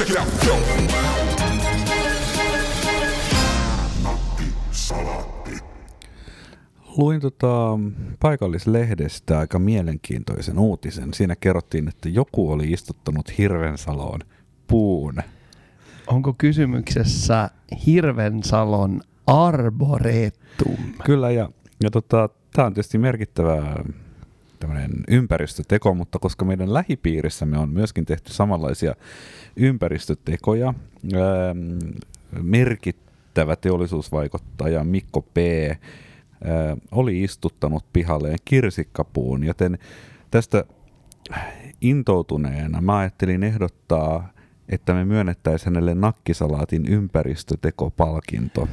Check it out, go! Luin tota paikallislehdestä aika mielenkiintoisen uutisen. Siinä kerrottiin, että joku oli istuttanut Hirvensaloon puun. Onko kysymyksessä Hirvensalon arboretum? Kyllä, ja, ja tota, tämä on tietysti merkittävä tämmöinen ympäristöteko, mutta koska meidän lähipiirissämme on myöskin tehty samanlaisia ympäristötekoja, ää, merkittävä teollisuusvaikuttaja Mikko P. Ää, oli istuttanut pihalleen kirsikkapuun, joten tästä intoutuneena mä ajattelin ehdottaa, että me myönnettäisiin hänelle nakkisalaatin ympäristötekopalkinto.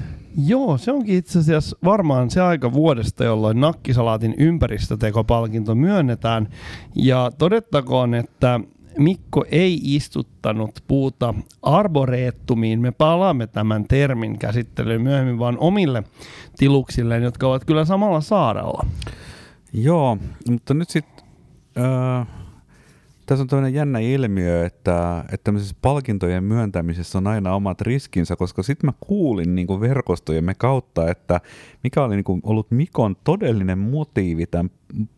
Joo, se onkin itse asiassa varmaan se aika vuodesta, jolloin nakkisalaatin ympäristötekopalkinto myönnetään. Ja todettakoon, että Mikko ei istuttanut puuta arboreettumiin. Me palaamme tämän termin käsittelyyn myöhemmin vaan omille tiluksilleen, jotka ovat kyllä samalla saarella. Joo, mutta nyt sitten äh, tässä on tämmöinen jännä ilmiö, että, että palkintojen myöntämisessä on aina omat riskinsä, koska sitten mä kuulin niin kuin verkostojemme kautta, että mikä oli niin kuin ollut Mikon todellinen motiivi tämän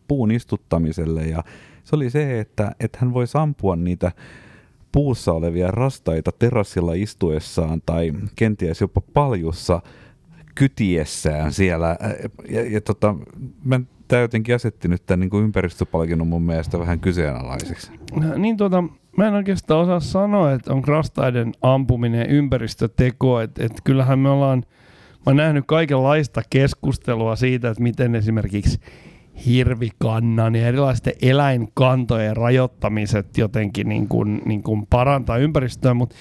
puun istuttamiselle ja se oli se, että, että hän voi sampua niitä puussa olevia rastaita terassilla istuessaan tai kenties jopa paljussa kytiessään siellä. Ja, ja tota, mä tämä jotenkin asetti nyt tämän niin kuin ympäristöpalkinnon mun mielestä vähän kyseenalaiseksi. Niin tuota, mä en oikeastaan osaa sanoa, että on rastaiden ampuminen ympäristöteko, että et kyllähän me ollaan, mä oon nähnyt kaikenlaista keskustelua siitä, että miten esimerkiksi hirvikannan ja erilaisten eläinkantojen rajoittamiset jotenkin niin kuin, niin kuin parantaa ympäristöä, mutta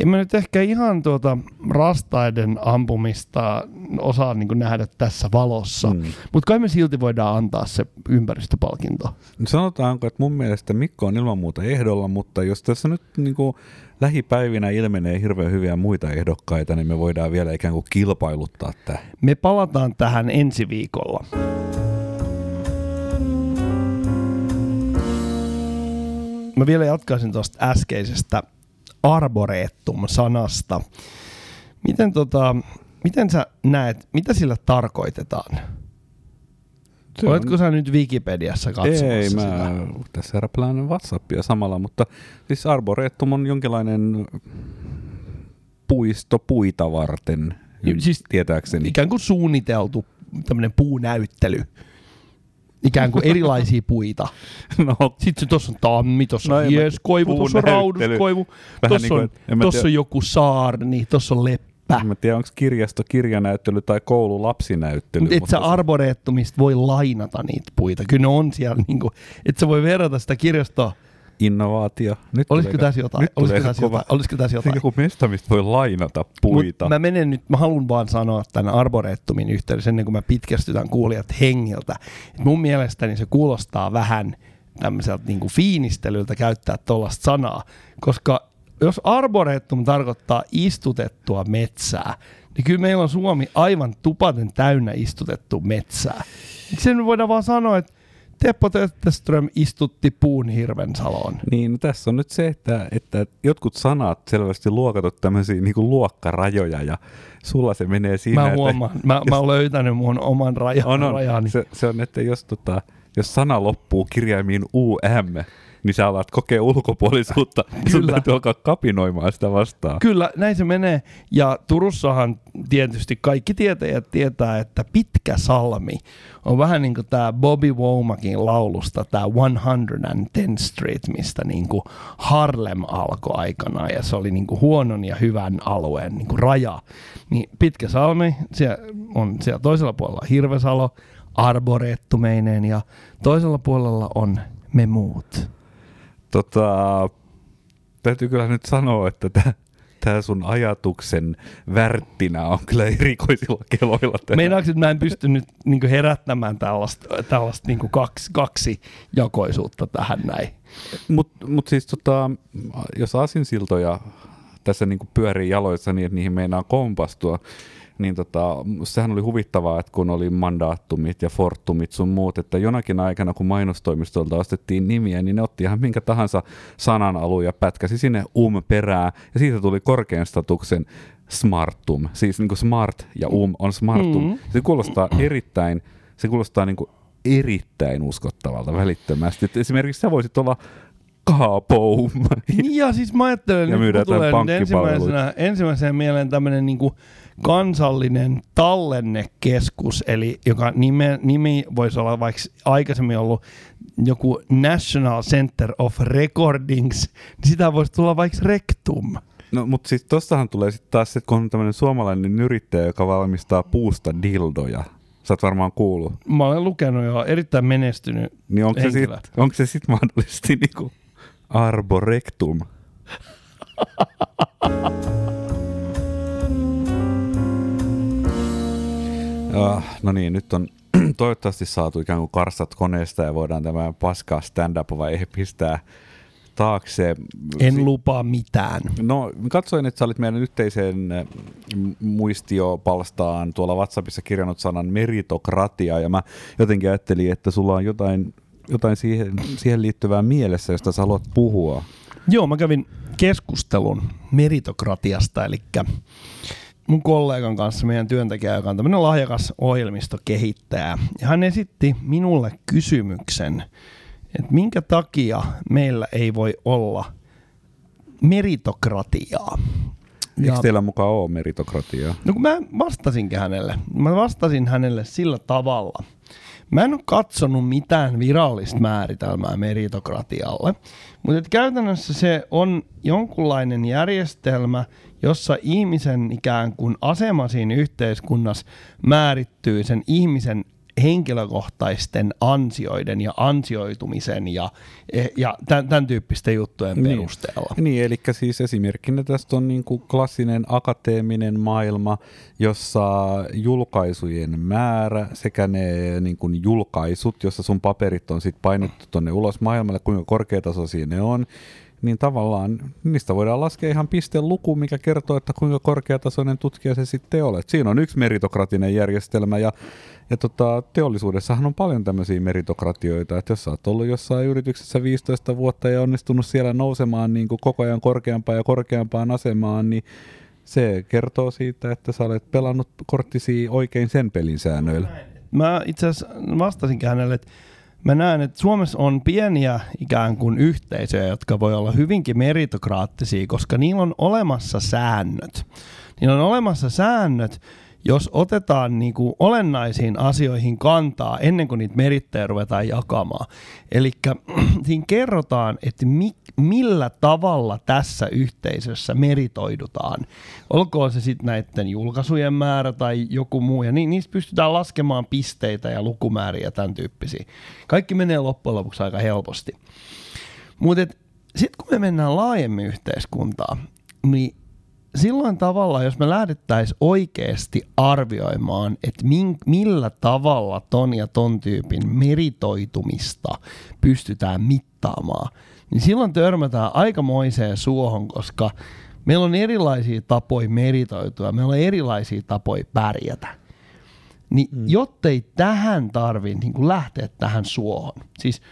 en mä nyt ehkä ihan tuota rastaiden ampumista osaa niin kuin nähdä tässä valossa, mm. mutta kai me silti voidaan antaa se ympäristöpalkinto. No sanotaanko, että mun mielestä Mikko on ilman muuta ehdolla, mutta jos tässä nyt niin kuin lähipäivinä ilmenee hirveän hyviä muita ehdokkaita, niin me voidaan vielä ikään kuin kilpailuttaa tämä. Me palataan tähän ensi viikolla. Mä vielä jatkaisin tuosta äskeisestä arboretum-sanasta. Miten, tota, miten sä näet, mitä sillä tarkoitetaan? Se Oletko on... sä nyt Wikipediassa katsomassa Ei, sitä? mä tässä räplään Whatsappia samalla, mutta siis arboretum on jonkinlainen puisto puita varten, siis tietääkseni. Ikään kuin suunniteltu tämmöinen puunäyttely ikään kuin erilaisia puita. No. Sitten tuossa on tammi, tuossa no, on hieskoivu, tuossa on rauduskoivu, tuossa on, niin tossa on joku saarni, tuossa on leppä. En mä tiedä, onko kirjasto kirjanäyttely tai koulu lapsinäyttely. Mutta et sä arboreettumista voi lainata niitä puita. Kyllä ne on siellä, niin kuin, et sä voi verrata sitä kirjastoa innovaatio. Nyt Olisiko tässä jotain? Nyt Olisiko tässä jotain? Olisiko tässä jotain? Joku mesta, mistä voi lainata puita. Mut mä menen nyt, mä haluan vaan sanoa tämän arboreettumin yhteydessä ennen kuin mä pitkästytän kuulijat hengiltä. Et mun mielestäni se kuulostaa vähän tämmöiseltä niin kuin fiinistelyltä käyttää tuollaista sanaa, koska jos arboreettum tarkoittaa istutettua metsää, niin kyllä meillä on Suomi aivan tupaten täynnä istutettu metsää. Sen voidaan vaan sanoa, että Teppo Tötteström istutti puun saloon. Niin, no tässä on nyt se, että, että jotkut sanat selvästi luokatut tämmöisiä niin kuin luokkarajoja ja sulla se menee siinä, Mä huomaan, että, mä, jos, mä oon löytänyt mun oman raja, on, on, rajani. Se, se on, että jos, tota, jos sana loppuu kirjaimiin UM, niin sä alat kokea ulkopuolisuutta. Kyllä. Sun täytyy alkaa kapinoimaan sitä vastaan. Kyllä, näin se menee. Ja Turussahan tietysti kaikki tietäjät tietää, että Pitkä Salmi on vähän niin kuin tämä Bobby Womakin laulusta, tämä 110 Street, mistä niin kuin Harlem alkoi aikana ja se oli niin kuin huonon ja hyvän alueen niin kuin raja. Niin Pitkä Salmi, siellä on siellä toisella puolella Hirvesalo, arboreettumeineen ja toisella puolella on me muut. Tota, täytyy kyllä nyt sanoa, että tämä sun ajatuksen värttinä on kyllä erikoisilla keloilla. Meinaatko, että mä en pysty nyt niin herättämään tällaista, tällaista niin kaksi, kaksi jakoisuutta tähän näin? Mutta mut siis tota, jos asinsiltoja tässä niin pyörii jaloissa niin, että niihin meinaa kompastua, niin tota, sehän oli huvittavaa, että kun oli mandaattumit ja fortumit sun muut, että jonakin aikana kun mainostoimistolta ostettiin nimiä, niin ne otti ihan minkä tahansa sanan alun ja pätkäsi sinne um perää, ja siitä tuli korkean statuksen smartum, siis niin kuin smart ja um on smartum. Mm. Se kuulostaa erittäin, se kuulostaa niin kuin erittäin uskottavalta välittömästi. Että esimerkiksi sä voisit olla Kaapoum. Niin ja siis mä ajattelen, Ja nyt tulee nyt ensimmäisenä, ensimmäisenä mieleen tämmöinen niinku kansallinen tallennekeskus, eli joka nime, nimi voisi olla vaikka aikaisemmin ollut joku National Center of Recordings, niin sitä voisi tulla vaikka Rectum. No, mutta siis tostahan tulee sitten taas se, että kun on tämmöinen suomalainen yrittäjä, joka valmistaa puusta dildoja. Sä oot varmaan kuullut. Mä olen lukenut jo erittäin menestynyt Niin onko se sitten onko se sit mahdollisesti niinku arborectum? Ah, no niin, nyt on toivottavasti saatu ikään kuin karstat koneesta ja voidaan tämä paskaa stand-up vai pistää taakse. En lupaa mitään. No, katsoin, että sä olit meidän yhteiseen äh, muistiopalstaan tuolla WhatsAppissa kirjannut sanan meritokratia, ja mä jotenkin ajattelin, että sulla on jotain, jotain siihen, siihen liittyvää mielessä, josta sä haluat puhua. Joo, mä kävin keskustelun meritokratiasta, eli mun kollegan kanssa, meidän työntekijä, joka on tämmöinen lahjakas ohjelmistokehittäjä. Ja hän esitti minulle kysymyksen, että minkä takia meillä ei voi olla meritokratiaa. Eikö teillä mukaan ole meritokratiaa? No kun mä vastasinkin hänelle. Mä vastasin hänelle sillä tavalla. Mä en ole katsonut mitään virallista määritelmää meritokratialle, mutta käytännössä se on jonkunlainen järjestelmä, jossa ihmisen ikään kuin asema siinä yhteiskunnassa määrittyy sen ihmisen henkilökohtaisten ansioiden ja ansioitumisen ja, ja tämän, tämän tyyppisten juttujen Niin. perusteella. Niin, eli siis esimerkkinä tästä on niin kuin klassinen akateeminen maailma, jossa julkaisujen määrä sekä ne niin kuin julkaisut, jossa sun paperit on sitten painettu tuonne ulos maailmalle, kuinka korkeatasoisia ne on, niin tavallaan niistä voidaan laskea ihan pisteluku, mikä kertoo, että kuinka korkeatasoinen tutkija se sitten olet. Siinä on yksi meritokratinen järjestelmä ja, ja tota, teollisuudessahan on paljon tämmöisiä meritokratioita, että jos sä oot ollut jossain yrityksessä 15 vuotta ja onnistunut siellä nousemaan niin kuin koko ajan korkeampaan ja korkeampaan asemaan, niin se kertoo siitä, että sä olet pelannut korttisi oikein sen pelin säännöillä. Mä itse asiassa vastasinkin hänelle, että mä näen, että Suomessa on pieniä ikään kuin yhteisöjä, jotka voi olla hyvinkin meritokraattisia, koska niillä on olemassa säännöt. Niillä on olemassa säännöt, jos otetaan niin kuin olennaisiin asioihin kantaa ennen kuin niitä merittejä ruvetaan jakamaan. Eli siinä kerrotaan, että mi, millä tavalla tässä yhteisössä meritoidutaan. Olkoon se sitten näiden julkaisujen määrä tai joku muu, ja ni, niistä pystytään laskemaan pisteitä ja lukumääriä ja tämän tyyppisiä. Kaikki menee loppujen lopuksi aika helposti. Mutta sitten kun me mennään laajemmin yhteiskuntaan, niin silloin tavalla, jos me lähdettäisiin oikeasti arvioimaan, että min, millä tavalla ton ja ton tyypin meritoitumista pystytään mittaamaan, niin silloin törmätään aikamoiseen suohon, koska meillä on erilaisia tapoja meritoitua, meillä on erilaisia tapoja pärjätä. Niin mm. jottei tähän tarvi niin lähteä tähän suohon. Siis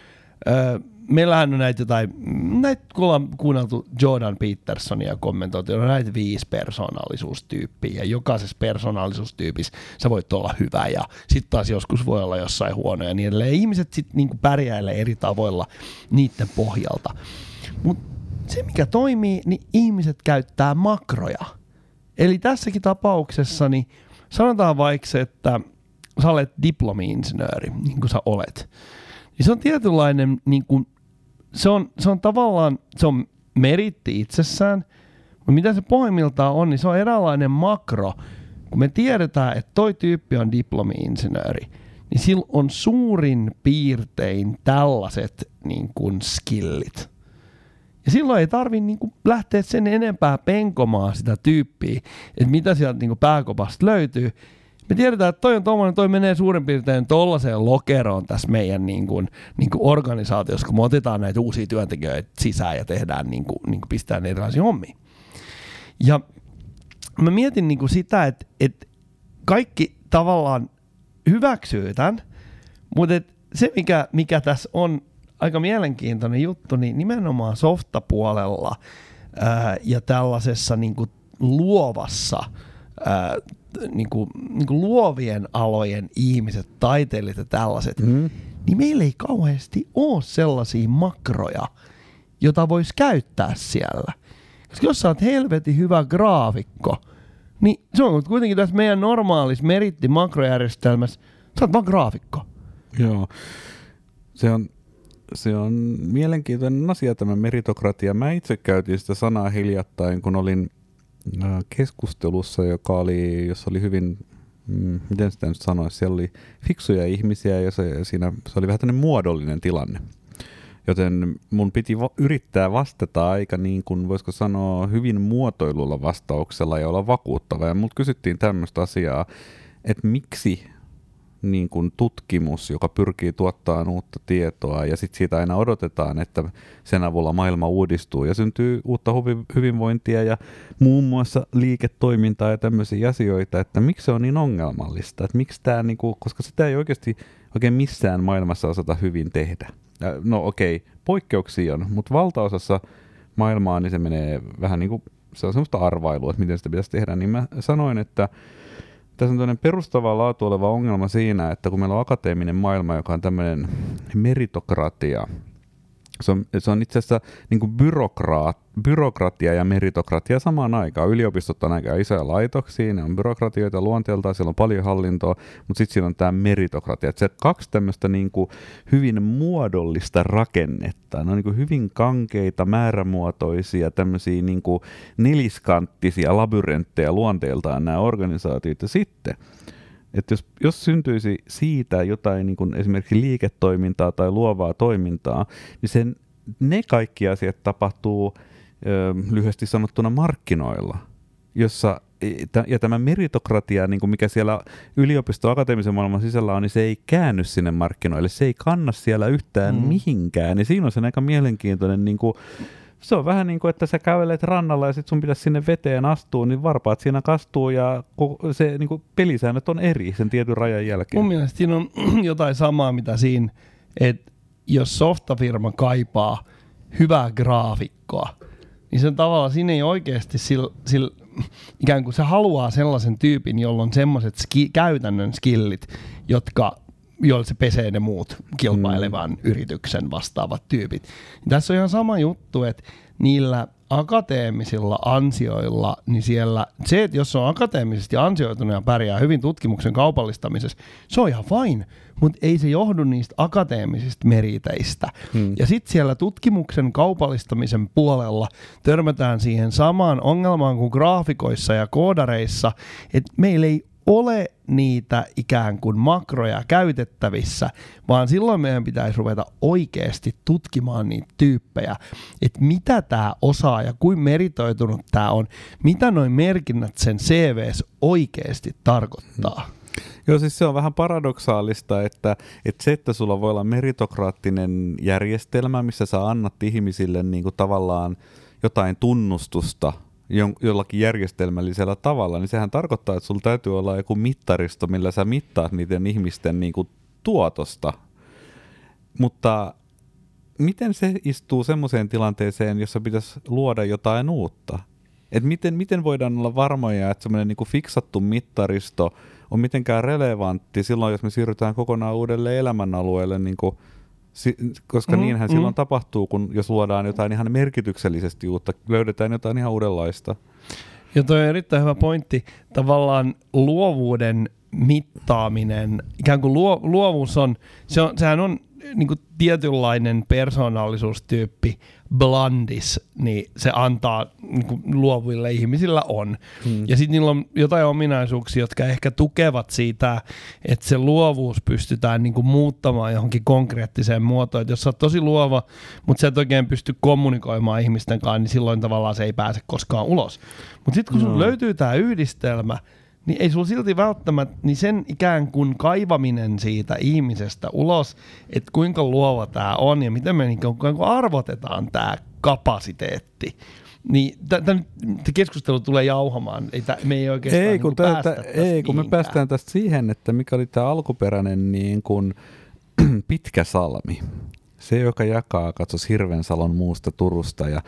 öö, meillähän on näitä jotain, näitä kun ollaan kuunneltu Jordan Petersonia kommentoitu, on näitä viisi persoonallisuustyyppiä ja jokaisessa persoonallisuustyypissä sä voit olla hyvä ja sitten taas joskus voi olla jossain huono ja niin edelleen. Ihmiset sitten niin pärjäilee eri tavoilla niiden pohjalta. Mutta se mikä toimii, niin ihmiset käyttää makroja. Eli tässäkin tapauksessa niin sanotaan vaikka, että sä olet diplomi-insinööri, niin kuin sä olet. Niin se on tietynlainen, niin kuin, se, on, se on tavallaan, se on meritti itsessään, mutta mitä se pohjimmiltaan on, niin se on eräänlainen makro. Kun me tiedetään, että toi tyyppi on diplomi-insinööri, niin sillä on suurin piirtein tällaiset niin kuin skillit. Ja silloin ei tarvi niinku lähteä sen enempää penkomaan sitä tyyppiä, että mitä sieltä niinku pääkopasta löytyy. Me tiedetään, että toi on tommonen, toi menee suurin piirtein tollaiseen lokeroon tässä meidän niinku, niinku organisaatiossa, kun me otetaan näitä uusia työntekijöitä sisään ja tehdään niinku, niinku pistää erilaisia hommia. Ja mä mietin niinku sitä, että, että kaikki tavallaan hyväksyy tämän, mutta et se, mikä, mikä tässä on aika mielenkiintoinen juttu, niin nimenomaan softapuolella ää, ja tällaisessa niin kuin luovassa, ää, niin kuin, niin kuin luovien alojen ihmiset, taiteilijat ja tällaiset, mm. niin meillä ei kauheasti ole sellaisia makroja, jota voisi käyttää siellä. Koska jos sä oot helvetin hyvä graafikko, niin se on kuitenkin tässä meidän normaalissa meritti-makrojärjestelmässä, sä oot vaan graafikko. Joo. Se on, se on mielenkiintoinen asia tämä meritokratia. Mä itse käytin sitä sanaa hiljattain, kun olin keskustelussa, joka oli, jossa oli hyvin, mm, miten sitä nyt sanoisi, siellä oli fiksuja ihmisiä ja se, siinä, se oli vähän tämmöinen muodollinen tilanne. Joten mun piti va- yrittää vastata aika niin kuin, voisiko sanoa, hyvin muotoilulla vastauksella ja olla vakuuttava. Ja mut kysyttiin tämmöistä asiaa, että miksi niin kuin tutkimus, joka pyrkii tuottamaan uutta tietoa ja sitten siitä aina odotetaan, että sen avulla maailma uudistuu ja syntyy uutta hyvinvointia ja muun muassa liiketoimintaa ja tämmöisiä asioita, että miksi se on niin ongelmallista, että miksi tämä, niin kuin, koska sitä ei oikeasti oikein missään maailmassa osata hyvin tehdä. No okei, okay, poikkeuksia on, mutta valtaosassa maailmaa niin se menee vähän niin kuin, se on semmoista arvailua, että miten sitä pitäisi tehdä, niin mä sanoin, että tässä on tämmöinen perustavaa laatu oleva ongelma siinä, että kun meillä on akateeminen maailma, joka on tämmöinen meritokratia, se on, se on itse asiassa niin kuin byrokraat, byrokratia ja meritokratia samaan aikaan. Yliopistot on aika isoja laitoksia, ne on byrokratioita luonteeltaan, siellä on paljon hallintoa, mutta sitten siinä on tämä meritokratia. Et se kaksi tämmöistä niin hyvin muodollista rakennetta, ne on niin kuin hyvin kankeita, määrämuotoisia, tämmöisiä niin neliskanttisia labyrintteja luonteeltaan nämä organisaatiot. Ja sitten että jos, jos syntyisi siitä jotain niin kuin esimerkiksi liiketoimintaa tai luovaa toimintaa, niin sen, ne kaikki asiat tapahtuu ö, lyhyesti sanottuna markkinoilla, jossa ja tämä meritokratia, niin kuin mikä siellä yliopisto akateemisen maailman sisällä on, niin se ei käänny sinne markkinoille, se ei kanna siellä yhtään mm. mihinkään. Ja siinä on se aika mielenkiintoinen niin kuin, se on vähän niin kuin, että sä kävelet rannalla ja sitten sun pitäisi sinne veteen astua, niin varpaat siinä kastuu ja se niin kuin pelisäännöt on eri sen tietyn rajan jälkeen. Mun mielestä siinä on jotain samaa, mitä siinä, että jos softafirma kaipaa hyvää graafikkoa, niin sen tavalla siinä ei oikeasti sillä, sillä ikään kuin se haluaa sellaisen tyypin, jolla on semmoiset ski, käytännön skillit, jotka joilla se pesee ne muut kilpailevan mm. yrityksen vastaavat tyypit. Tässä on ihan sama juttu, että niillä akateemisilla ansioilla, niin siellä se, että jos on akateemisesti ansioitunut ja pärjää hyvin tutkimuksen kaupallistamisessa, se on ihan fine, mutta ei se johdu niistä akateemisista meriteistä. Hmm. Ja sitten siellä tutkimuksen kaupallistamisen puolella törmätään siihen samaan ongelmaan kuin graafikoissa ja koodareissa, että meillä ei ole niitä ikään kuin makroja käytettävissä, vaan silloin meidän pitäisi ruveta oikeasti tutkimaan niitä tyyppejä, että mitä tämä osaa ja kuin meritoitunut tämä on, mitä noin merkinnät sen CVs oikeasti tarkoittaa. Joo, siis se on vähän paradoksaalista, että, että se, että sulla voi olla meritokraattinen järjestelmä, missä sä annat ihmisille niin kuin tavallaan jotain tunnustusta jollakin järjestelmällisellä tavalla, niin sehän tarkoittaa, että sulla täytyy olla joku mittaristo, millä sä mittaat niiden ihmisten niin kuin tuotosta. Mutta miten se istuu semmoiseen tilanteeseen, jossa pitäisi luoda jotain uutta? Et miten, miten voidaan olla varmoja, että semmoinen niin fiksattu mittaristo on mitenkään relevantti silloin, jos me siirrytään kokonaan uudelle elämänalueelle, niin kuin Si- koska mm, niinhän mm. silloin tapahtuu, kun jos luodaan jotain ihan merkityksellisesti uutta, löydetään jotain ihan uudenlaista. Ja toi on erittäin hyvä pointti. Tavallaan luovuuden mittaaminen, ikään kuin luo, luovuus on, se on, sehän on niin kuin tietynlainen persoonallisuustyyppi, blandis, niin se antaa niin kuin luoville ihmisillä on. Hmm. Ja sitten niillä on jotain ominaisuuksia, jotka ehkä tukevat siitä, että se luovuus pystytään niin kuin muuttamaan johonkin konkreettiseen muotoon. Et jos sä oot tosi luova, mutta sä et oikein pysty kommunikoimaan ihmisten kanssa, niin silloin tavallaan se ei pääse koskaan ulos. Mutta sitten kun no. löytyy tämä yhdistelmä, niin ei sulla silti välttämättä, niin sen ikään kuin kaivaminen siitä ihmisestä ulos, että kuinka luova tämä on ja miten me niin kuin arvotetaan tämä kapasiteetti, niin tämä keskustelu tulee jauhamaan. Ei, tää, me ei oikeastaan ei, kun, niin päästä tästä, ei, kun me päästään tästä siihen, että mikä oli tämä alkuperäinen niin kuin, pitkä salmi. Se, joka jakaa, katsos Hirvensalon muusta Turusta ja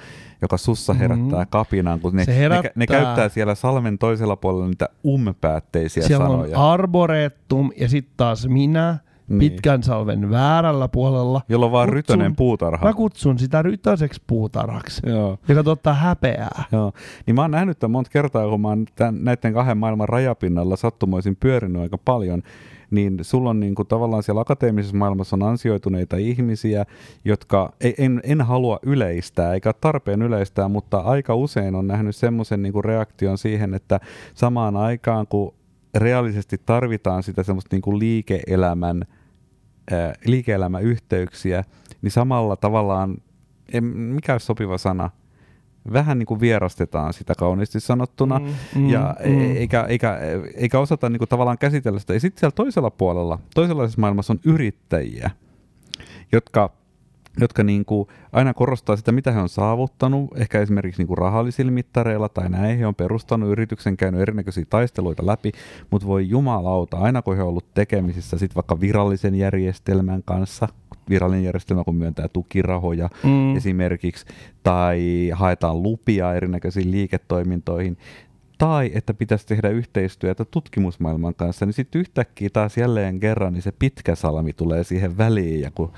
joka sussa mhm. herättää mm-hmm. kapinaan, kun ne, herättää. ne, ne käyttää siellä salmen toisella puolella niitä umpäätteisiä siellä sanoja. Siellä on arboretum ja sitten taas minä, niin. pitkän salven väärällä puolella. Jolla on vaan kutsun, rytönen puutarha. Mä kutsun sitä rytöiseksi puutarhaksi, Joo. joka tuottaa häpeää. Joo. Niin mä oon nähnyt tämän monta kertaa, kun mä oon tämän, näiden kahden maailman rajapinnalla sattumoisin pyörinyt aika paljon, niin sulla on niin kuin tavallaan siellä akateemisessa maailmassa on ansioituneita ihmisiä, jotka ei, en, en halua yleistää, eikä tarpeen yleistää, mutta aika usein on nähnyt semmoisen niin reaktion siihen, että samaan aikaan kun reaalisesti tarvitaan sitä semmoista niin kuin liike-elämän, liike-elämäyhteyksiä, niin samalla tavallaan, en, mikä olisi sopiva sana, vähän niin kuin vierastetaan sitä kauniisti sanottuna, mm, mm, ja mm. Eikä, eikä, eikä osata niin kuin tavallaan käsitellä sitä. Ja sitten siellä toisella puolella, toisenlaisessa maailmassa on yrittäjiä, jotka jotka niin kuin aina korostaa sitä, mitä he on saavuttanut, ehkä esimerkiksi niin kuin rahallisilla mittareilla tai näin. He on perustanut yrityksen, käynyt erinäköisiä taisteluita läpi, mutta voi jumalauta, aina kun he on ollut tekemisissä sit vaikka virallisen järjestelmän kanssa, virallinen järjestelmä, kun myöntää tukirahoja mm. esimerkiksi, tai haetaan lupia erinäköisiin liiketoimintoihin, tai että pitäisi tehdä yhteistyötä tutkimusmaailman kanssa, niin sitten yhtäkkiä taas jälleen kerran niin se pitkä salmi tulee siihen väliin ja, kun,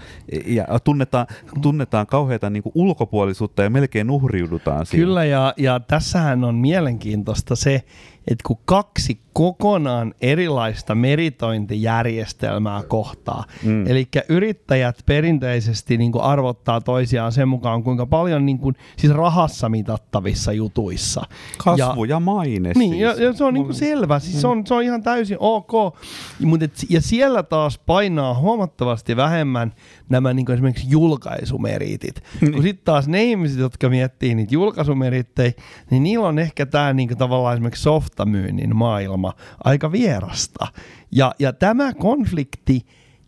ja tunnetaan, tunnetaan kauheita niin ulkopuolisuutta ja melkein uhriudutaan siihen. Kyllä ja, ja tässähän on mielenkiintoista se, että kun kaksi kokonaan erilaista meritointijärjestelmää kohtaa, mm. eli yrittäjät perinteisesti niin kuin arvottaa toisiaan sen mukaan, kuinka paljon niin kuin, siis rahassa mitattavissa jutuissa. Kasvu ja, ja maine Niin, siis. ja, ja se on niin kuin selvä, siis mm. se, on, se on ihan täysin ok, Mut et, ja siellä taas painaa huomattavasti vähemmän nämä niin kuin esimerkiksi julkaisumeritit. Niin. Kun sitten taas ne ihmiset, jotka miettii niitä julkaisumerittejä, niin niillä on ehkä tämä niin kuin tavallaan esimerkiksi softamyynnin maailma aika vierasta. Ja, ja tämä konflikti,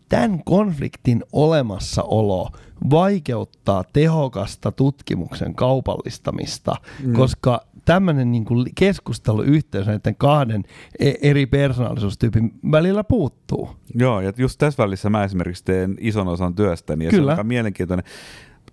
tämän konfliktin olemassaolo vaikeuttaa tehokasta tutkimuksen kaupallistamista, mm. koska tämmöinen niin kuin keskusteluyhteys näiden kahden e- eri persoonallisuustyypin välillä puuttuu. Joo, ja just tässä välissä mä esimerkiksi teen ison osan työstäni, ja Kyllä. se on aika mielenkiintoinen.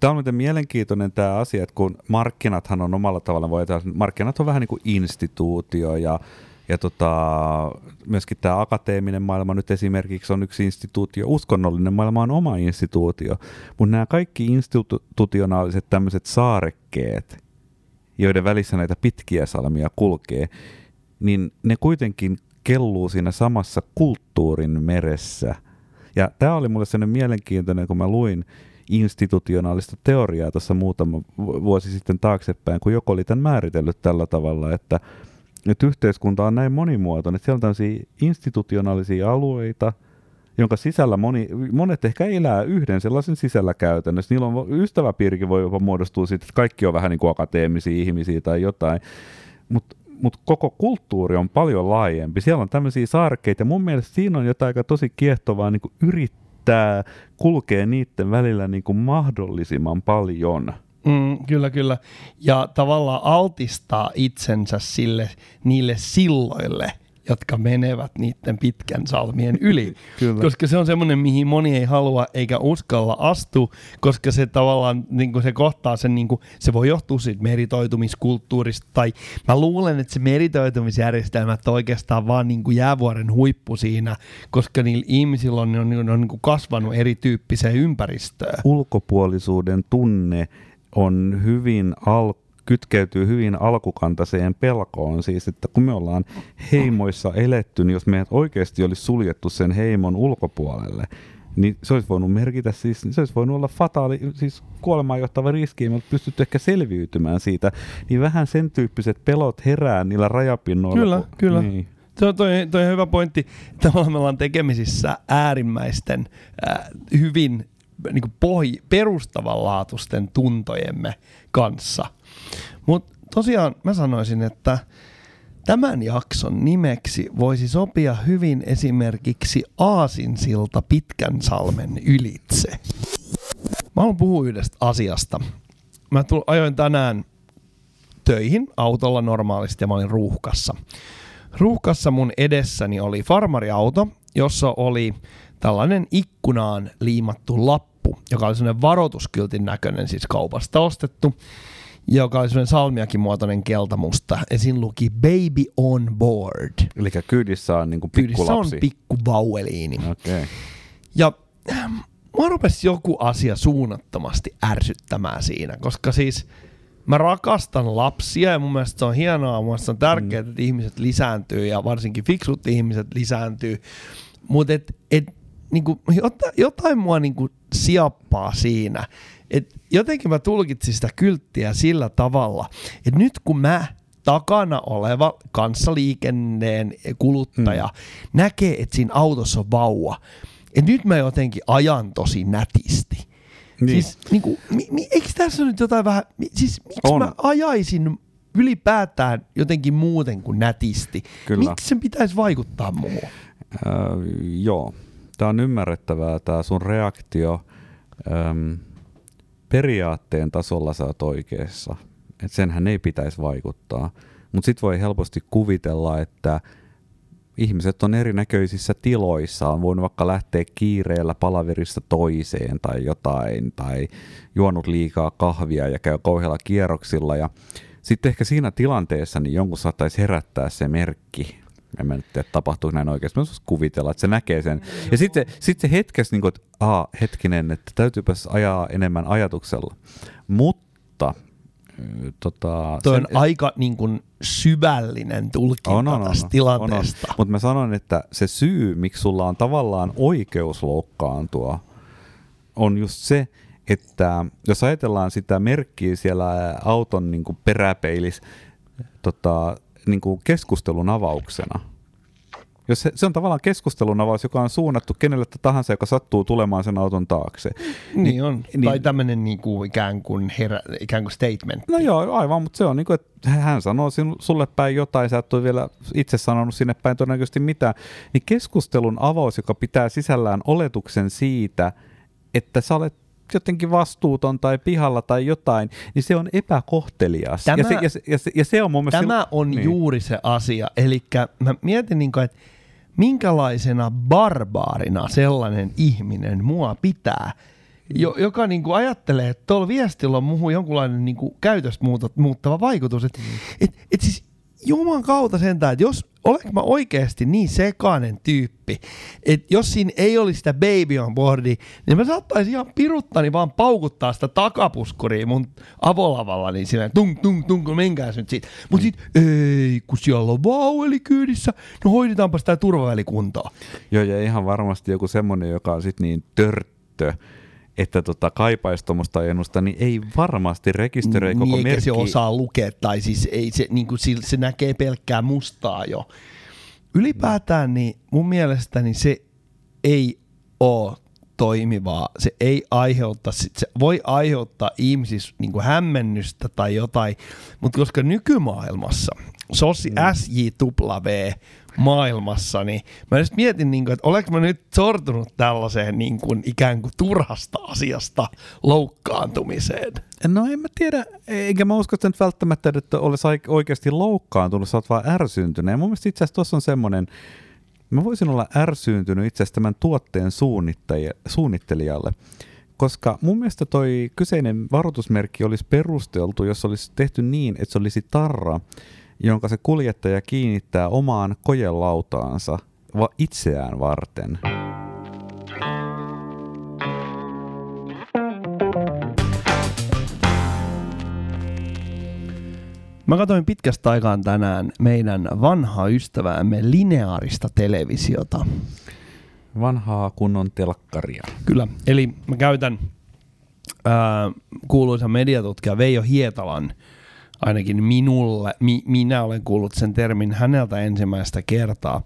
Tämä on miten mielenkiintoinen tämä asia, että kun markkinathan on omalla tavalla, voi markkinat on vähän niin kuin instituutio, ja ja tota, myöskin tämä akateeminen maailma nyt esimerkiksi on yksi instituutio, uskonnollinen maailma on oma instituutio, mutta nämä kaikki institutionaaliset tämmöiset saarekkeet, joiden välissä näitä pitkiä salmia kulkee, niin ne kuitenkin kelluu siinä samassa kulttuurin meressä. Ja tämä oli mulle sellainen mielenkiintoinen, kun mä luin institutionaalista teoriaa tuossa muutama vuosi sitten taaksepäin, kun joku oli tämän määritellyt tällä tavalla, että, että yhteiskunta on näin monimuotoinen, että siellä on tämmöisiä institutionaalisia alueita – jonka sisällä moni, monet ehkä elää yhden sellaisen sisällä käytännössä. Niillä on ystäväpiirikin voi jopa muodostua siitä, että kaikki on vähän niin kuin akateemisia ihmisiä tai jotain. Mutta mut koko kulttuuri on paljon laajempi. Siellä on tämmöisiä saarkeita mun mielestä siinä on jotain aika tosi kiehtovaa niin kuin yrittää kulkea niiden välillä niin kuin mahdollisimman paljon. Mm, kyllä, kyllä. Ja tavallaan altistaa itsensä sille, niille silloille – jotka menevät niiden pitkän salmien yli. Kyllä. Koska se on semmoinen, mihin moni ei halua eikä uskalla astua, koska se tavallaan niin kuin se kohtaa sen, niin kuin, se voi johtua siitä meritoitumiskulttuurista, tai mä luulen, että se meritoitumisjärjestelmä on oikeastaan vaan niin kuin jäävuoren huippu siinä, koska niillä ihmisillä on, on, on, on niin kuin kasvanut erityyppiseen ympäristöön. Ulkopuolisuuden tunne on hyvin alku kytkeytyy hyvin alkukantaiseen pelkoon. Siis, että kun me ollaan heimoissa eletty, niin jos meidät oikeasti olisi suljettu sen heimon ulkopuolelle, niin se olisi voinut merkitä siis, se olisi voinut olla fataali, siis kuolemaan johtava riski, me pystytty ehkä selviytymään siitä, niin vähän sen tyyppiset pelot herää niillä rajapinnoilla. Kyllä, kun, kyllä. Niin. Se on toi, toi hyvä pointti. Tavallaan me ollaan tekemisissä äärimmäisten äh, hyvin niin pohj- perustavanlaatuisten tuntojemme kanssa – mutta tosiaan mä sanoisin, että tämän jakson nimeksi voisi sopia hyvin esimerkiksi Aasinsilta Pitkän salmen ylitse. Mä haluan puhua yhdestä asiasta. Mä tull, ajoin tänään töihin autolla normaalisti ja mä olin ruuhkassa. Ruuhkassa mun edessäni oli farmariauto, jossa oli tällainen ikkunaan liimattu lappu, joka oli sellainen varoituskyltin näköinen, siis kaupasta ostettu, joka oli sellainen salmiakin muotoinen keltamusta. Ja siinä luki Baby on board. Eli kyydissä on niinku Kyydissä on pikkulapsi. pikku vauveliini. Okei. Okay. Ja ähm, mua rupesi joku asia suunnattomasti ärsyttämään siinä, koska siis mä rakastan lapsia ja mun mielestä se on hienoa, mun mielestä se on tärkeää, mm. että ihmiset lisääntyy ja varsinkin fiksut ihmiset lisääntyy, mutta et, et, niinku, jotain, jotain mua niinku siappaa siinä, et jotenkin mä tulkitsin sitä kylttiä sillä tavalla, että nyt kun mä takana oleva kanssaliikenneen kuluttaja mm. näkee, että siinä autossa on vauva, että nyt mä jotenkin ajan tosi nätisti. Niin. Siis niinku, mi, mi, eikö tässä nyt jotain vähän, mi, siis miksi On. mä ajaisin ylipäätään jotenkin muuten kuin nätisti? Kyllä. Miksi sen pitäisi vaikuttaa muuhun? Öö, joo, tämä on ymmärrettävää, tämä sun reaktio. Öm, periaatteen tasolla sä oot oikeassa, että senhän ei pitäisi vaikuttaa. Mutta sitten voi helposti kuvitella, että ihmiset on erinäköisissä tiloissa, on voinut vaikka lähteä kiireellä palaverista toiseen tai jotain, tai juonut liikaa kahvia ja käy kauhealla kierroksilla, ja sitten ehkä siinä tilanteessa niin jonkun saattaisi herättää se merkki, en mä nyt tiedä, tapahtuu näin oikeasti. Mä voisin kuvitella, että se näkee sen. Ja sitten se, sit se hetkessä, niin kuin, että aa, hetkinen, että täytyypäs ajaa enemmän ajatuksella. Mutta tota, Toi on aika niin kuin syvällinen tulkinta on, on, on, tästä on, tilanteesta. Mutta mä sanon, että se syy, miksi sulla on tavallaan oikeus loukkaantua, on just se, että jos ajatellaan sitä merkkiä siellä auton niin kuin peräpeilissä tota, niin kuin keskustelun avauksena, jos se, se on tavallaan keskustelun avaus, joka on suunnattu kenelle tahansa, joka sattuu tulemaan sen auton taakse. Niin on. niin- tai tämmöinen niin kuin ikään, kuin herä, ikään kuin statement. No joo, aivan, mutta se on niin kuin, että hän sanoo sinu- sulle päin jotain, sä et ole vielä itse sanonut sinne päin todennäköisesti mitään. Niin keskustelun avaus, joka pitää sisällään oletuksen siitä, että sä olet jotenkin vastuuton tai pihalla tai jotain, niin se on epäkohtelias. Tämä- ja, se, ja, se, ja, se, ja se on mun mielestä... Tämä silloin- on niin. juuri se asia. Eli mä mietin, niin kuin, että minkälaisena barbaarina sellainen ihminen mua pitää, jo, joka niin kuin ajattelee, että tuolla viestillä on muuhun jonkunlainen niin kuin käytöstä muuttava vaikutus. Että et, et siis Juman kautta sentään, että jos olenko mä oikeasti niin sekainen tyyppi, että jos siinä ei olisi sitä baby on boardia, niin mä saattaisin ihan piruttani vaan paukuttaa sitä takapuskuria mun avolavalla, niin silleen tung tung tung, kun menkääs nyt siitä. Mut sit ei, kun siellä on vauveli kyydissä, no hoidetaanpa sitä turvavälikuntaa. Joo, ja ihan varmasti joku semmoinen, joka on sit niin törttö, että tota, kaipaisi tuommoista ajennusta, niin ei varmasti rekisteröi koko niin, eikä merkki. se osaa lukea, tai siis ei se, niin kuin, se näkee pelkkää mustaa jo. Ylipäätään niin mun mielestäni se ei ole toimivaa. Se ei aiheuta, sit se voi aiheuttaa ihmisissä niin kuin hämmennystä tai jotain, mutta koska nykymaailmassa, sosi, SJW maailmassa, niin mä just mietin, niin kuin, että olenko mä nyt sortunut tällaiseen niin kuin, ikään kuin turhasta asiasta loukkaantumiseen. No en mä tiedä, eikä mä usko että nyt välttämättä, että olisi oikeasti loukkaantunut, sä oot vaan ärsyyntynyt. Ja mun mielestä itse asiassa tuossa on semmoinen, mä voisin olla ärsyyntynyt itse asiassa tämän tuotteen suunnittelijalle, koska mun mielestä toi kyseinen varoitusmerkki olisi perusteltu, jos olisi tehty niin, että se olisi tarra, jonka se kuljettaja kiinnittää omaan kojelautaansa va- itseään varten. Mä katsoin pitkästä aikaan tänään meidän vanhaa ystäväämme lineaarista televisiota. Vanhaa kunnon telkkaria. Kyllä, eli mä käytän ää, kuuluisan mediatutkija Veijo Hietalan, ainakin minulle, mi, minä olen kuullut sen termin häneltä ensimmäistä kertaa.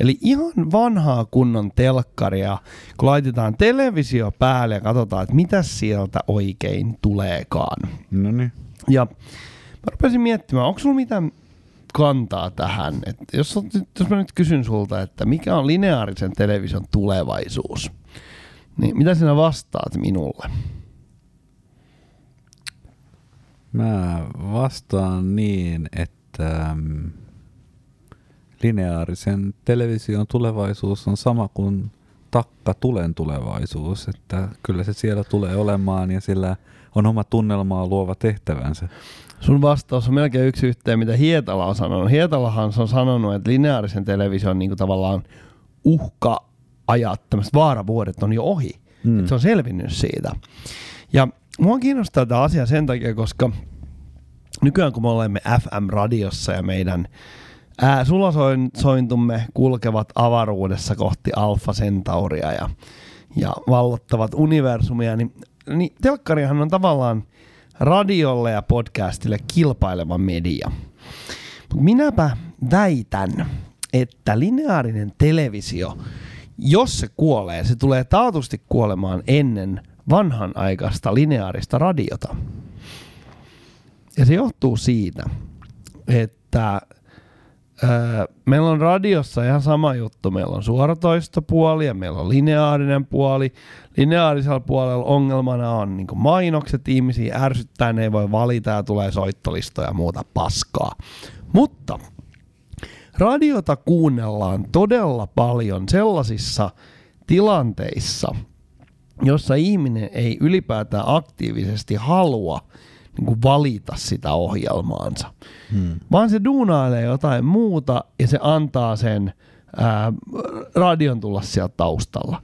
Eli ihan vanhaa kunnon telkkaria, kun laitetaan televisio päälle ja katsotaan, että mitä sieltä oikein tuleekaan. No niin. Ja mä rupesin miettimään, onko sulla mitään kantaa tähän. Et jos, jos mä nyt kysyn sulta, että mikä on lineaarisen television tulevaisuus, niin mitä sinä vastaat minulle? Mä vastaan niin, että mm, lineaarisen television tulevaisuus on sama kuin takka tulen tulevaisuus, että kyllä se siellä tulee olemaan ja sillä on oma tunnelmaa luova tehtävänsä. Sun vastaus on melkein yksi yhteen, mitä Hietala on sanonut. Hietalahan on sanonut, että lineaarisen television niin kuin tavallaan uhka-ajat, tämmöiset vaaravuodet on jo ohi. Mm. Että se on selvinnyt siitä. Ja mua kiinnostaa tämä asia sen takia, koska nykyään kun me olemme FM-radiossa ja meidän ää, sulasointumme kulkevat avaruudessa kohti Alfa Centauria ja, ja vallottavat universumia, niin, niin telkkarihan on tavallaan radiolle ja podcastille kilpaileva media. Minäpä väitän, että lineaarinen televisio, jos se kuolee, se tulee taatusti kuolemaan ennen vanhanaikaista lineaarista radiota. Ja se johtuu siitä, että öö, meillä on radiossa ihan sama juttu. Meillä on suoratoistopuoli ja meillä on lineaarinen puoli. Lineaarisella puolella ongelmana on niin mainokset, ihmisiä ärsyttää, ne ei voi valita ja tulee soittolistoja ja muuta paskaa. Mutta radiota kuunnellaan todella paljon sellaisissa tilanteissa, jossa ihminen ei ylipäätään aktiivisesti halua – niin kuin valita sitä ohjelmaansa, hmm. vaan se duunailee jotain muuta ja se antaa sen ää, radion tulla sieltä taustalla.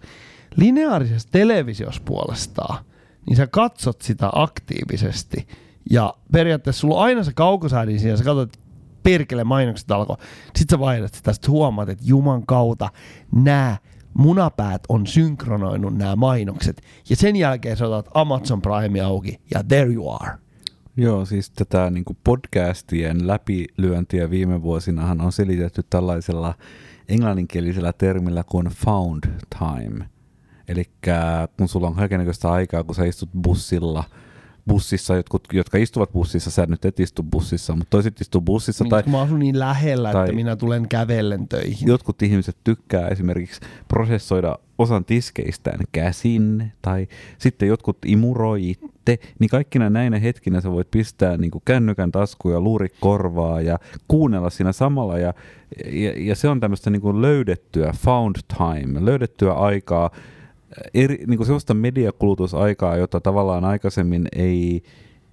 Lineaarisessa televisiossa puolestaan, niin sä katsot sitä aktiivisesti ja periaatteessa sulla on aina se kaukosäädin siinä, sä katsot, perkele mainokset alkoi. Sitten sä vaihdat sitä, sit huomaat, että juman kautta nämä munapäät on synkronoinut nämä mainokset. Ja sen jälkeen sä otat Amazon Prime auki ja there you are. Joo, siis tätä niin kuin podcastien läpilyöntiä viime vuosinahan on selitetty tällaisella englanninkielisellä termillä kuin found time. Eli kun sulla on kaikenlaista aikaa, kun sä istut bussilla – bussissa, jotkut, jotka istuvat bussissa, sä nyt et istu bussissa, mutta toiset istuu bussissa. Niin, tai, mä asun niin lähellä, tai, että minä tulen kävellen töihin. Jotkut ihmiset tykkää esimerkiksi prosessoida osan tiskeistään käsin, tai sitten jotkut imuroi itse, niin kaikkina näinä hetkinä sä voit pistää niin kuin kännykän taskuun ja luuri korvaa ja kuunnella siinä samalla, ja, ja, ja se on tämmöistä niin kuin löydettyä found time, löydettyä aikaa, eri, niin kuin sellaista mediakulutusaikaa, jota tavallaan aikaisemmin ei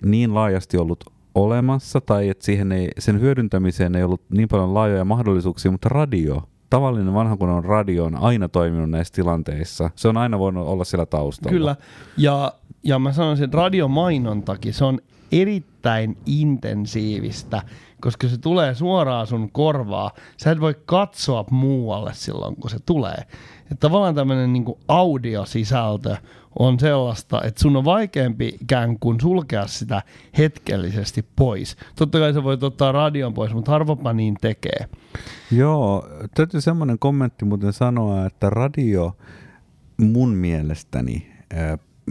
niin laajasti ollut olemassa, tai että siihen ei, sen hyödyntämiseen ei ollut niin paljon laajoja mahdollisuuksia, mutta radio, tavallinen vanha kun on radio, on aina toiminut näissä tilanteissa. Se on aina voinut olla siellä taustalla. Kyllä, ja, ja mä sanoisin, että radiomainontakin, se on erittäin intensiivistä, koska se tulee suoraan sun korvaa. Sä et voi katsoa muualle silloin, kun se tulee. Että tavallaan tämmöinen niin audiosisältö on sellaista, että sun on vaikeampi ikään kuin sulkea sitä hetkellisesti pois. Totta kai sä voit ottaa radion pois, mutta harvopa niin tekee. Joo, täytyy semmoinen kommentti muuten sanoa, että radio mun mielestäni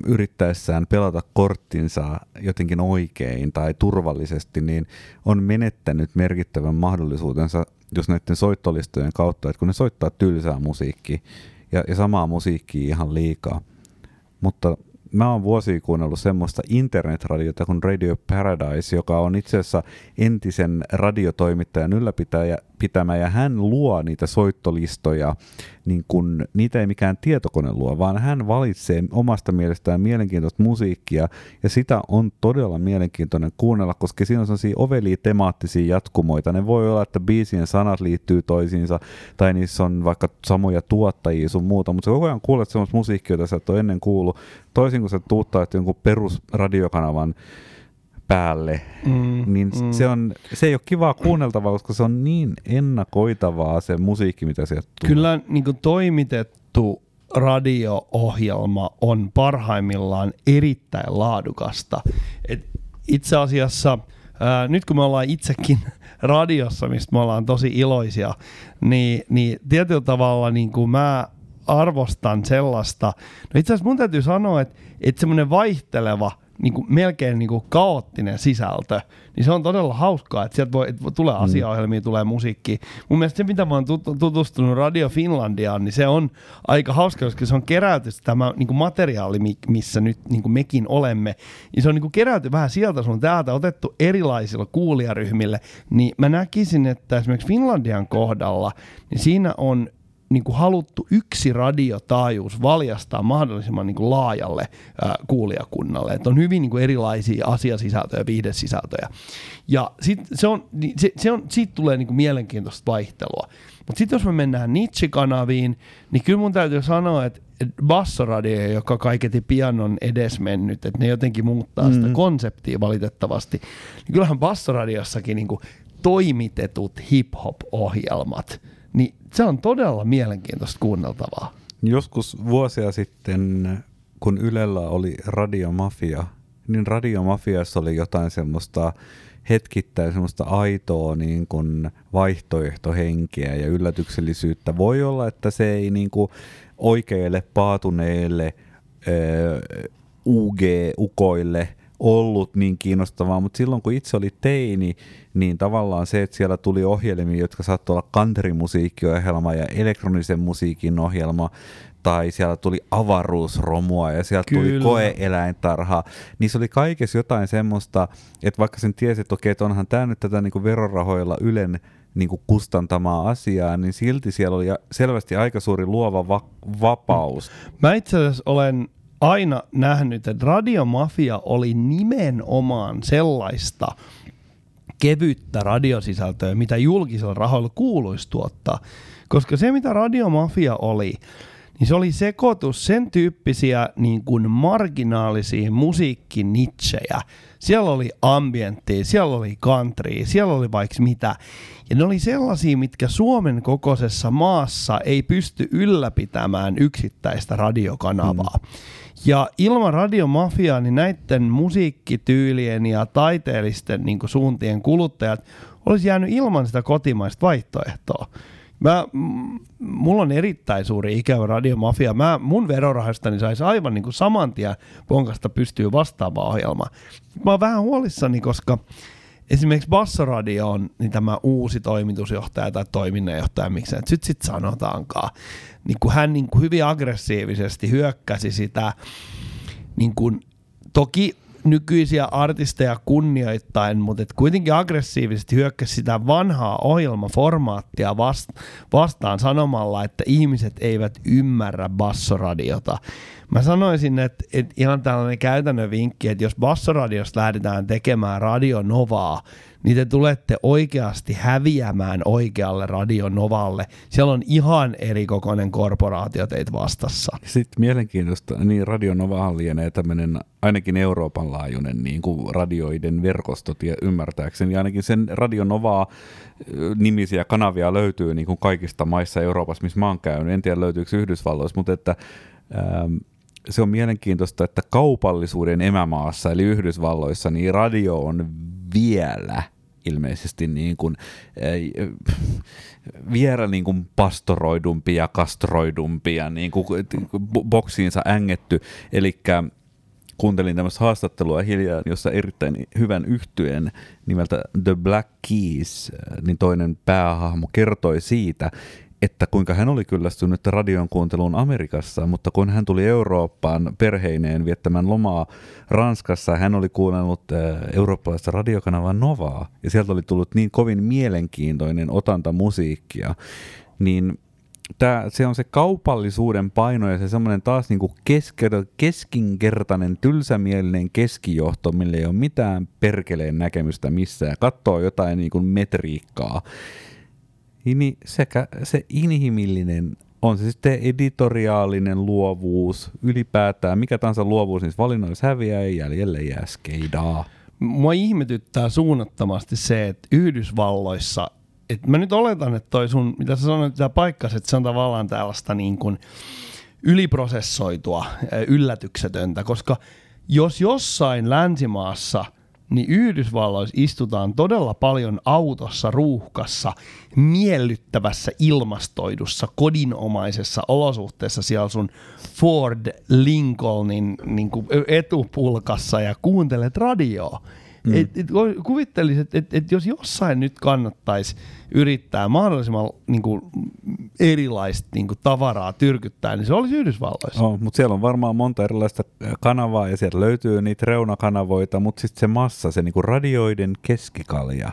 yrittäessään pelata korttinsa jotenkin oikein tai turvallisesti, niin on menettänyt merkittävän mahdollisuutensa just näiden soittolistojen kautta, että kun ne soittaa tylsää musiikkia ja, ja samaa musiikkia ihan liikaa. Mutta mä oon vuosia kuunnellut semmoista internetradiota kuin Radio Paradise, joka on itse asiassa entisen radiotoimittajan ylläpitäjä, pitämä ja hän luo niitä soittolistoja, niin kun niitä ei mikään tietokone luo, vaan hän valitsee omasta mielestään mielenkiintoista musiikkia ja sitä on todella mielenkiintoinen kuunnella, koska siinä on sellaisia ovelia temaattisia jatkumoita. Ne voi olla, että biisien sanat liittyy toisiinsa tai niissä on vaikka samoja tuottajia sun muuta, mutta sä koko ajan kuulet sellaista musiikkia, jota sä et ole ennen kuullut, toisin kuin sä tuuttaa jonkun perusradiokanavan päälle, mm, niin mm. Se, on, se ei ole kivaa kuunneltavaa, koska se on niin ennakoitavaa se musiikki, mitä sieltä tulee. Kyllä niin kuin toimitettu radio-ohjelma on parhaimmillaan erittäin laadukasta. Et itse asiassa ää, nyt kun me ollaan itsekin radiossa, mistä me ollaan tosi iloisia, niin, niin tietyllä tavalla niin kuin mä arvostan sellaista. No itse asiassa mun täytyy sanoa, että, että semmoinen vaihteleva – niin kuin melkein niin kuin kaoottinen sisältö, niin se on todella hauskaa, että sieltä voi, että tulee mm. asiaohjelmia, tulee musiikki. Mun mielestä se, mitä mä oon tutustunut Radio Finlandiaan, niin se on aika hauska, koska se on keräyty tämä niin kuin materiaali, missä nyt niin kuin mekin olemme, niin se on niin kuin keräyty vähän sieltä sun täältä, otettu erilaisilla kuulijaryhmille, niin mä näkisin, että esimerkiksi Finlandian kohdalla, niin siinä on niin kuin haluttu yksi radiotaajuus valjastaa mahdollisimman niin kuin laajalle ää, kuulijakunnalle. Että on hyvin niin kuin erilaisia asiasisältöjä, viihdesisältöjä. Ja sit se on, niin se, se on, siitä tulee niin kuin mielenkiintoista vaihtelua. Mutta sitten jos me mennään Nietzsche-kanaviin, niin kyllä mun täytyy sanoa, että bassoradio, joka kaiketi pianon edesmennyt, että ne jotenkin muuttaa sitä mm. konseptia valitettavasti, niin kyllähän bassoradiossakin niin kuin toimitetut hip-hop-ohjelmat – niin se on todella mielenkiintoista kuunneltavaa. Joskus vuosia sitten, kun Ylellä oli Radiomafia, niin Radiomafiassa oli jotain semmoista hetkittäin semmoista aitoa niin kuin vaihtoehtohenkeä ja yllätyksellisyyttä. Voi olla, että se ei niin kuin oikeille paatuneille UG-ukoille ollut niin kiinnostavaa, mutta silloin kun itse oli teini, niin tavallaan se, että siellä tuli ohjelmia, jotka saattoi olla kanterimusiikkiohjelma ja elektronisen musiikin ohjelma, tai siellä tuli avaruusromua ja sieltä Kyllä. tuli koeeläintarha, niin se oli kaikessa jotain semmoista, että vaikka sen tiesi, että okei, että onhan tämä nyt tätä niin verorahoilla Ylen niin kuin kustantamaa asiaa, niin silti siellä oli selvästi aika suuri luova va- vapaus. Mä itse asiassa olen aina nähnyt, että radiomafia oli nimenomaan sellaista kevyttä radiosisältöä, mitä julkisella rahoilla kuuluisi tuottaa. Koska se, mitä radiomafia oli, niin se oli sekoitus sen tyyppisiä niin kuin marginaalisia musiikkinitsejä. Siellä oli ambienttia, siellä oli country, siellä oli vaikka mitä. Ja ne oli sellaisia, mitkä Suomen kokoisessa maassa ei pysty ylläpitämään yksittäistä radiokanavaa. Mm. Ja ilman radiomafiaa, niin näiden musiikkityylien ja taiteellisten niin suuntien kuluttajat olisi jäänyt ilman sitä kotimaista vaihtoehtoa. Mä, mulla on erittäin suuri ikävä radiomafia. Mä, mun verorahastani saisi aivan niin kuin saman tien ponkasta pystyy vastaava ohjelma. Mä oon vähän huolissani, koska esimerkiksi Bassoradio on niin tämä uusi toimitusjohtaja tai toiminnanjohtaja, miksi nyt sit, sit sanotaankaan, niin kuin hän niin kuin hyvin aggressiivisesti hyökkäsi sitä, niin kuin, toki nykyisiä artisteja kunnioittain, mutta et kuitenkin aggressiivisesti hyökkäsi sitä vanhaa ohjelmaformaattia vastaan sanomalla, että ihmiset eivät ymmärrä bassoradiota. Mä sanoisin, että, että ihan tällainen käytännön vinkki, että jos bassoradiosta lähdetään tekemään radionovaa, niin te tulette oikeasti häviämään oikealle radionovalle. Siellä on ihan eri kokoinen korporaatio teitä vastassa. Sitten mielenkiintoista, niin radionovahan lienee tämmöinen ainakin Euroopan laajuinen niin kuin radioiden verkostot ja ymmärtääkseni ainakin sen radionovaa nimisiä kanavia löytyy niin kuin kaikista maissa Euroopassa, missä mä oon käynyt. En tiedä löytyykö Yhdysvalloissa, mutta että ähm, se on mielenkiintoista, että kaupallisuuden emämaassa eli Yhdysvalloissa niin radio on vielä ilmeisesti niin kuin, äh, vielä niin kuin pastoroidumpi ja kastroidumpi ja niin kuin boksiinsa ängetty. Eli kuuntelin tämmöistä haastattelua hiljaa, jossa erittäin hyvän yhtyeen nimeltä The Black Keys, niin toinen päähahmo kertoi siitä, että kuinka hän oli kyllästynyt radion kuunteluun Amerikassa, mutta kun hän tuli Eurooppaan perheineen viettämään lomaa Ranskassa, hän oli kuunnellut äh, eurooppalaista radiokanavaa Novaa, ja sieltä oli tullut niin kovin mielenkiintoinen otanta musiikkia, niin tää, se on se kaupallisuuden paino ja se semmoinen taas niinku kesker, keskinkertainen, tylsämielinen keskijohto, millä ei ole mitään perkeleen näkemystä missään, katsoo jotain niinku metriikkaa, niin sekä se inhimillinen, on se sitten editoriaalinen luovuus, ylipäätään mikä tahansa luovuus niissä valinnoissa häviää ja jäljelle jää skeidaa. Mua ihmetyttää suunnattomasti se, että Yhdysvalloissa, että mä nyt oletan, että toi sun, mitä sä sanoit, että paikkas, että se on tavallaan tällaista niin kuin yliprosessoitua, yllätyksetöntä, koska jos jossain länsimaassa niin Yhdysvalloissa istutaan todella paljon autossa ruuhkassa, miellyttävässä ilmastoidussa, kodinomaisessa olosuhteessa siellä sun Ford Lincolnin niin kuin etupulkassa ja kuuntelet radioa. Mm. Et, et, kuvittelisit, että et, et jos jossain nyt kannattaisi yrittää mahdollisimman niin kuin, erilaista niin kuin, tavaraa tyrkyttää, niin se olisi Yhdysvalloissa. Oh, mutta siellä on varmaan monta erilaista kanavaa ja sieltä löytyy niitä reunakanavoita, mutta sitten se massa, se niin kuin radioiden keskikalja.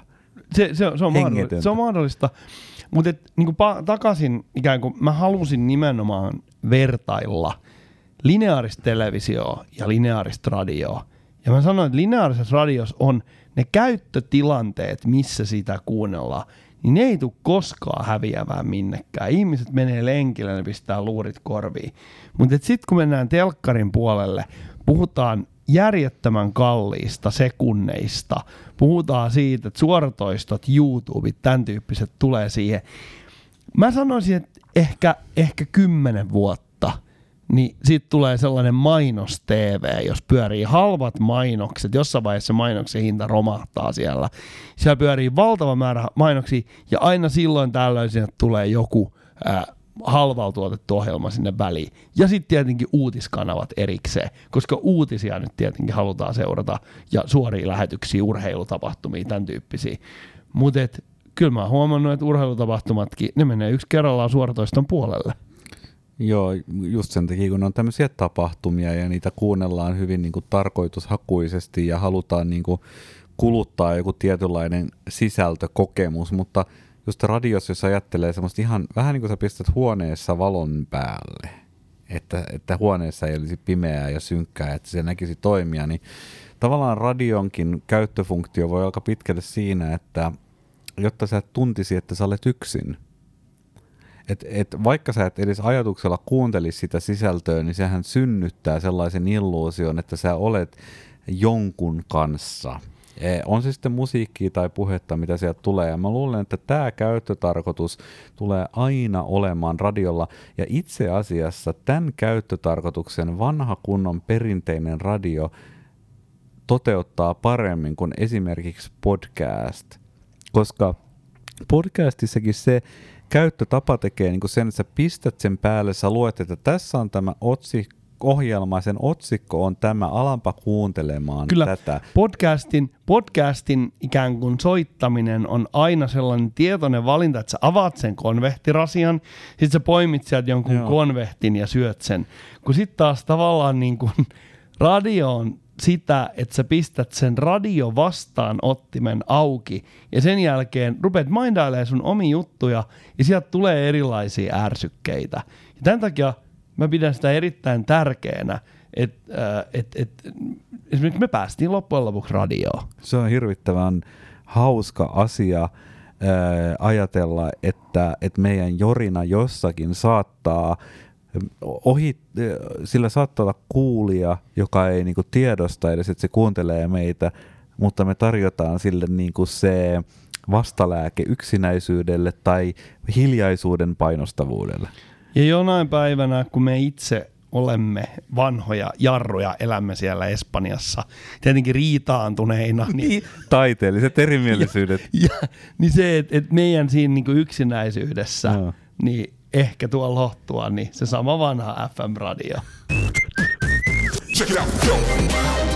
Se, se, on, se, on, mahdollista. se on mahdollista. Mutta niin takaisin ikään kuin mä halusin nimenomaan vertailla lineaarista televisioa ja lineaarista radioa – ja mä sanoin, että lineaarisessa radiossa on ne käyttötilanteet, missä sitä kuunnellaan, niin ne ei tule koskaan häviämään minnekään. Ihmiset menee lenkille ne pistää luurit korviin. Mutta sitten kun mennään telkkarin puolelle, puhutaan järjettömän kalliista sekunneista. Puhutaan siitä, että suoratoistot, YouTubeit, tämän tyyppiset tulee siihen. Mä sanoisin, että ehkä, ehkä kymmenen vuotta niin sitten tulee sellainen mainos-TV, jos pyörii halvat mainokset, jossain vaiheessa mainoksen hinta romahtaa siellä. Siellä pyörii valtava määrä mainoksia ja aina silloin tällöin sinne tulee joku ää, tuotettu ohjelma sinne väliin. Ja sitten tietenkin uutiskanavat erikseen, koska uutisia nyt tietenkin halutaan seurata ja suoria lähetyksiä, urheilutapahtumia, tämän tyyppisiä. Mutta kyllä mä oon huomannut, että urheilutapahtumatkin, ne menee yksi kerrallaan suoratoiston puolelle. Joo, just sen takia, kun on tämmöisiä tapahtumia ja niitä kuunnellaan hyvin niin kuin tarkoitushakuisesti ja halutaan niin kuin kuluttaa joku tietynlainen sisältökokemus, mutta just radiossa, jos ajattelee semmoista ihan vähän niin kuin sä pistät huoneessa valon päälle, että, että huoneessa ei olisi pimeää ja synkkää, että se näkisi toimia, niin tavallaan radionkin käyttöfunktio voi aika pitkälle siinä, että jotta sä tuntisi, että sä olet yksin – et, et vaikka sä et edes ajatuksella kuuntelisi sitä sisältöä, niin sehän synnyttää sellaisen illuusion, että sä olet jonkun kanssa. E, on se sitten musiikkia tai puhetta, mitä sieltä tulee. Ja mä luulen, että tämä käyttötarkoitus tulee aina olemaan radiolla. Ja itse asiassa tämän käyttötarkoituksen vanha kunnon perinteinen radio toteuttaa paremmin kuin esimerkiksi podcast. Koska podcastissakin se, käyttötapa tekee niin sen, että sä pistät sen päälle, sä luet, että tässä on tämä otsikko, ohjelma, sen otsikko on tämä, alanpa kuuntelemaan Kyllä, tätä. Podcastin, podcastin ikään kuin soittaminen on aina sellainen tietoinen valinta, että sä avaat sen konvehtirasian, sitten sä poimit sieltä jonkun Joo. konvehtin ja syöt sen. Kun sitten taas tavallaan niin kuin radio on sitä, että sä pistät sen radio ottimen auki ja sen jälkeen rupeat mindailemaan sun omi juttuja ja sieltä tulee erilaisia ärsykkeitä. Ja tämän takia mä pidän sitä erittäin tärkeänä, että äh, et, et, esimerkiksi me päästiin loppujen lopuksi radioon. Se on hirvittävän hauska asia äh, ajatella, että, että meidän jorina jossakin saattaa ohi, sillä saattaa olla kuulija, joka ei niinku tiedosta edes, että se kuuntelee meitä, mutta me tarjotaan sille niinku se vastalääke yksinäisyydelle tai hiljaisuuden painostavuudelle. Ja jonain päivänä, kun me itse olemme vanhoja jarruja, elämme siellä Espanjassa, tietenkin riitaantuneina. Niin, niin Taiteelliset erimielisyydet. Ja, ja, niin se, että et meidän siinä niinku yksinäisyydessä, no. niin ehkä tuo lohtua, niin se sama vanha FM-radio. Check it out.